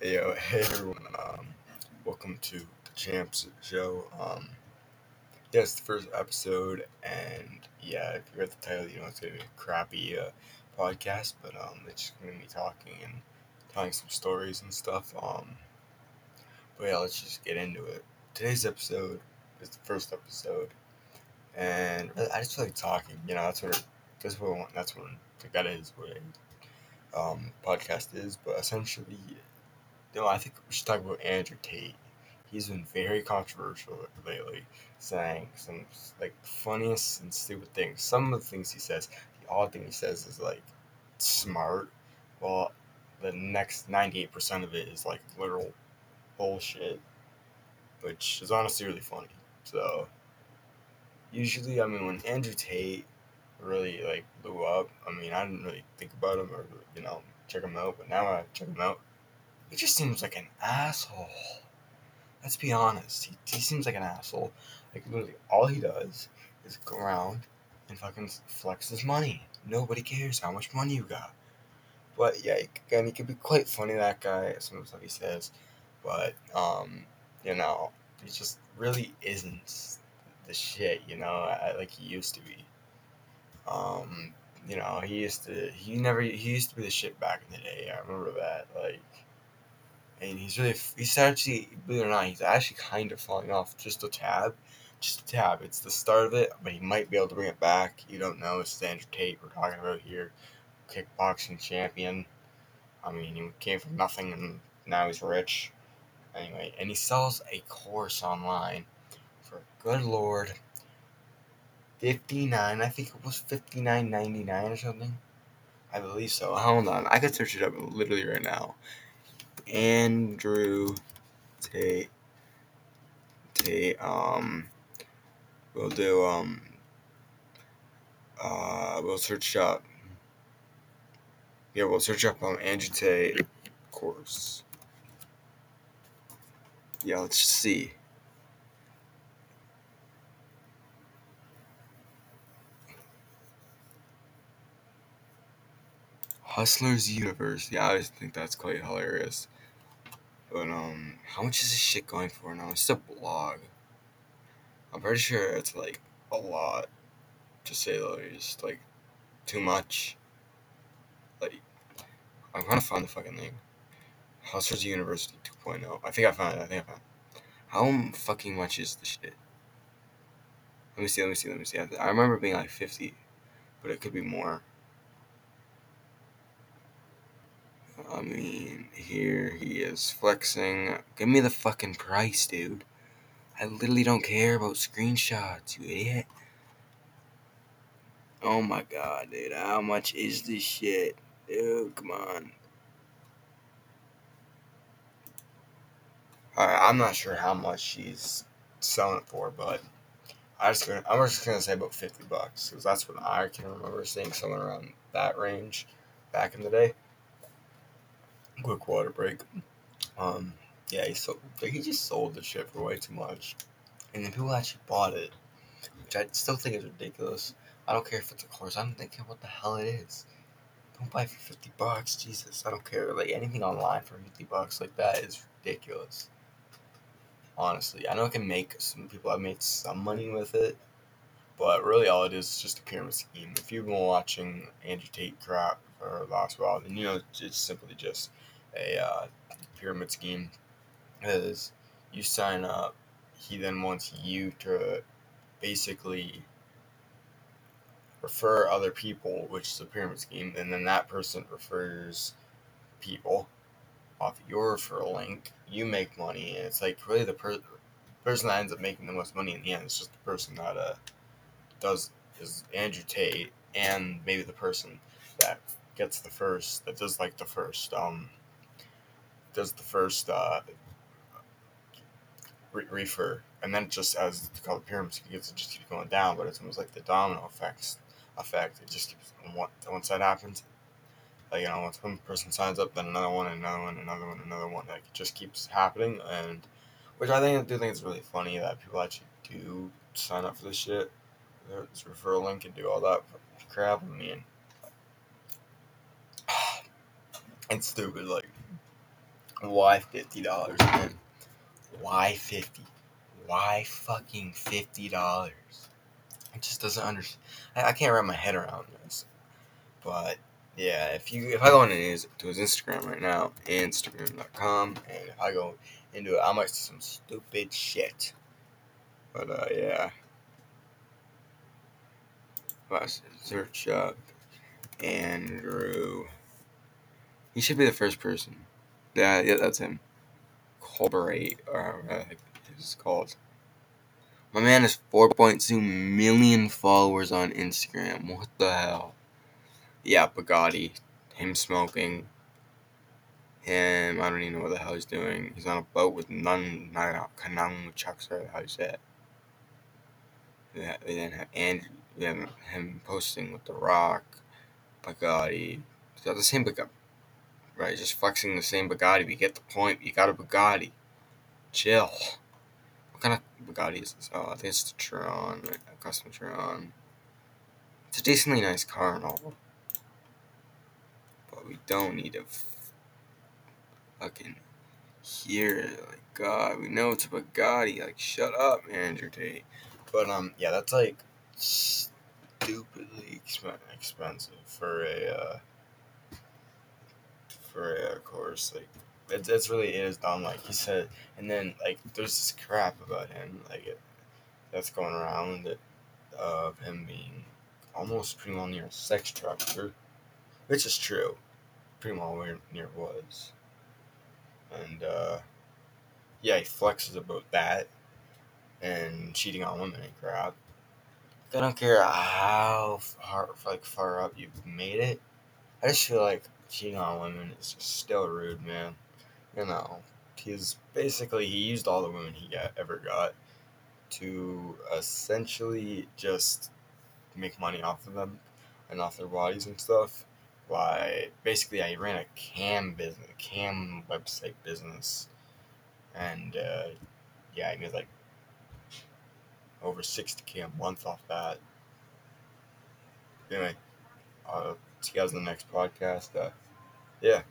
Hey, yo, hey everyone, um, welcome to the Champs Show. Um, yeah, it's the first episode, and yeah, if you read the title, you know it's gonna be a crappy uh, podcast, but um, it's just gonna be talking and telling some stories and stuff. Um, but yeah, let's just get into it. Today's episode is the first episode, and I just like talking. You know, that's what that's what I want. That's what that is what a um, podcast is. But essentially, know, I think we should talk about Andrew Tate. He's been very controversial lately, saying some like funniest and stupid things. Some of the things he says, the odd thing he says is like smart, while the next ninety eight percent of it is like literal bullshit, which is honestly really funny. So usually, I mean, when Andrew Tate really like blew up, I mean, I didn't really think about him or you know check him out, but now I check him out. He just seems like an asshole. Let's be honest. He, he seems like an asshole. Like literally, all he does is go around and fucking flex his money. Nobody cares how much money you got. But yeah, again, he can be quite funny. That guy, some of the stuff he says, but um, you know, he just really isn't the shit. You know, like he used to be. Um, you know, he used to. He never. He used to be the shit back in the day. I remember that. Like and he's really he's actually believe it or not he's actually kind of falling off just a tab just a tab it's the start of it but he might be able to bring it back. You don't know. It's Andrew Tate we're talking about here kickboxing champion. I mean he came from nothing and now he's rich. Anyway and he sells a course online for good lord 59 I think it was 59.99 or something? I believe so. Hold on. I could search it up literally right now Andrew Tate. Tate. Um, we'll do um. Uh, we'll search up. Yeah, we'll search up um, Andrew Tate course. Yeah, let's see. Hustlers University. Yeah, I think that's quite hilarious. But um, how much is this shit going for now? It's a blog. I'm pretty sure it's like a lot. To say the least, like too much. Like I'm gonna find the fucking thing. Hustlers University 2.0. I think I found it. I think I found. It. How fucking much is the shit? Let me see. Let me see. Let me see. I remember being like 50, but it could be more. I mean, here he is flexing. Give me the fucking price, dude. I literally don't care about screenshots, you idiot. Oh my god, dude. How much is this shit? Dude, come on. Alright, I'm not sure how much she's selling it for, but I just gonna, I'm just gonna say about 50 bucks because that's what I can remember seeing somewhere around that range back in the day quick water break. Um, yeah, he sold. He just sold the shit for way too much, and then people actually bought it, which I still think is ridiculous. I don't care if it's a course. I don't think what the hell it is. Don't buy for fifty bucks, Jesus. I don't care. Like anything online for fifty bucks like that is ridiculous. Honestly, I know I can make some people have made some money with it, but really all it is is just a pyramid scheme. If you've been watching Andrew Tate crap the last while, then you know it's simply just a uh, pyramid scheme. Is you sign up he then wants you to basically refer other people which is a pyramid scheme and then that person refers people off your referral link. You make money and it's like really the per- person that ends up making the most money in the end is just the person that uh, does is andrew tate and maybe the person that gets the first that does like the first um does the first uh, re- reefer, and then just as the called the pyramid, it just keeps going down. But it's almost like the domino effects effect. It just keeps once that happens, like you know, once one person signs up, then another one, another one, another one, another one. Like it just keeps happening, and which I think I do think it's really funny that people actually do sign up for this shit. There's referral link and do all that crap. I mean, it's stupid. Like Why fifty dollars? Why fifty? Why fucking fifty dollars? It just doesn't understand. I, I can't wrap my head around this. But yeah, if you if I go into his to his Instagram right now, Instagram.com, and if I go into it, I might see some stupid shit. But uh, yeah. Let's search up Andrew. He should be the first person. Yeah, yeah, that's him. Cobra Tate, or uh, it's called. My man has 4.2 million followers on Instagram. What the hell? Yeah, Bugatti. Him smoking. Him, I don't even know what the hell he's doing. He's on a boat with none, Kanang Chucks, or how you say it. Yeah, then have Andrew, him posting with The Rock, Bugatti. He's got the same Bugatti. Right, just flexing the same Bugatti. We get the point. You got a Bugatti. Chill. What kind of Bugatti is this? Oh, I think it's the Chiron, a custom Chiron. It's a decently nice car and all. But we don't need a fucking here. Like, God, we know it's a Bugatti. Like, shut up, Andrew Tate. But, um, yeah, that's like stupidly expensive for a, uh, for a course. Like, it, it's really it is dumb, like you said. And then like there's this crap about him, like it, that's going around that of him being almost pretty well near a sex trafficker, which is true. Pretty well near was. And uh, yeah, he flexes about that and cheating on women and crap. I don't care how far like far up you've made it. I just feel like cheating on women is just still rude, man you know, he's basically he used all the women he got, ever got to essentially just make money off of them and off their bodies and stuff. By basically, I ran a cam business, cam website business, and uh, yeah, I made like over sixty k a month off that. Anyway, I'll see you guys in the next podcast. Uh, yeah.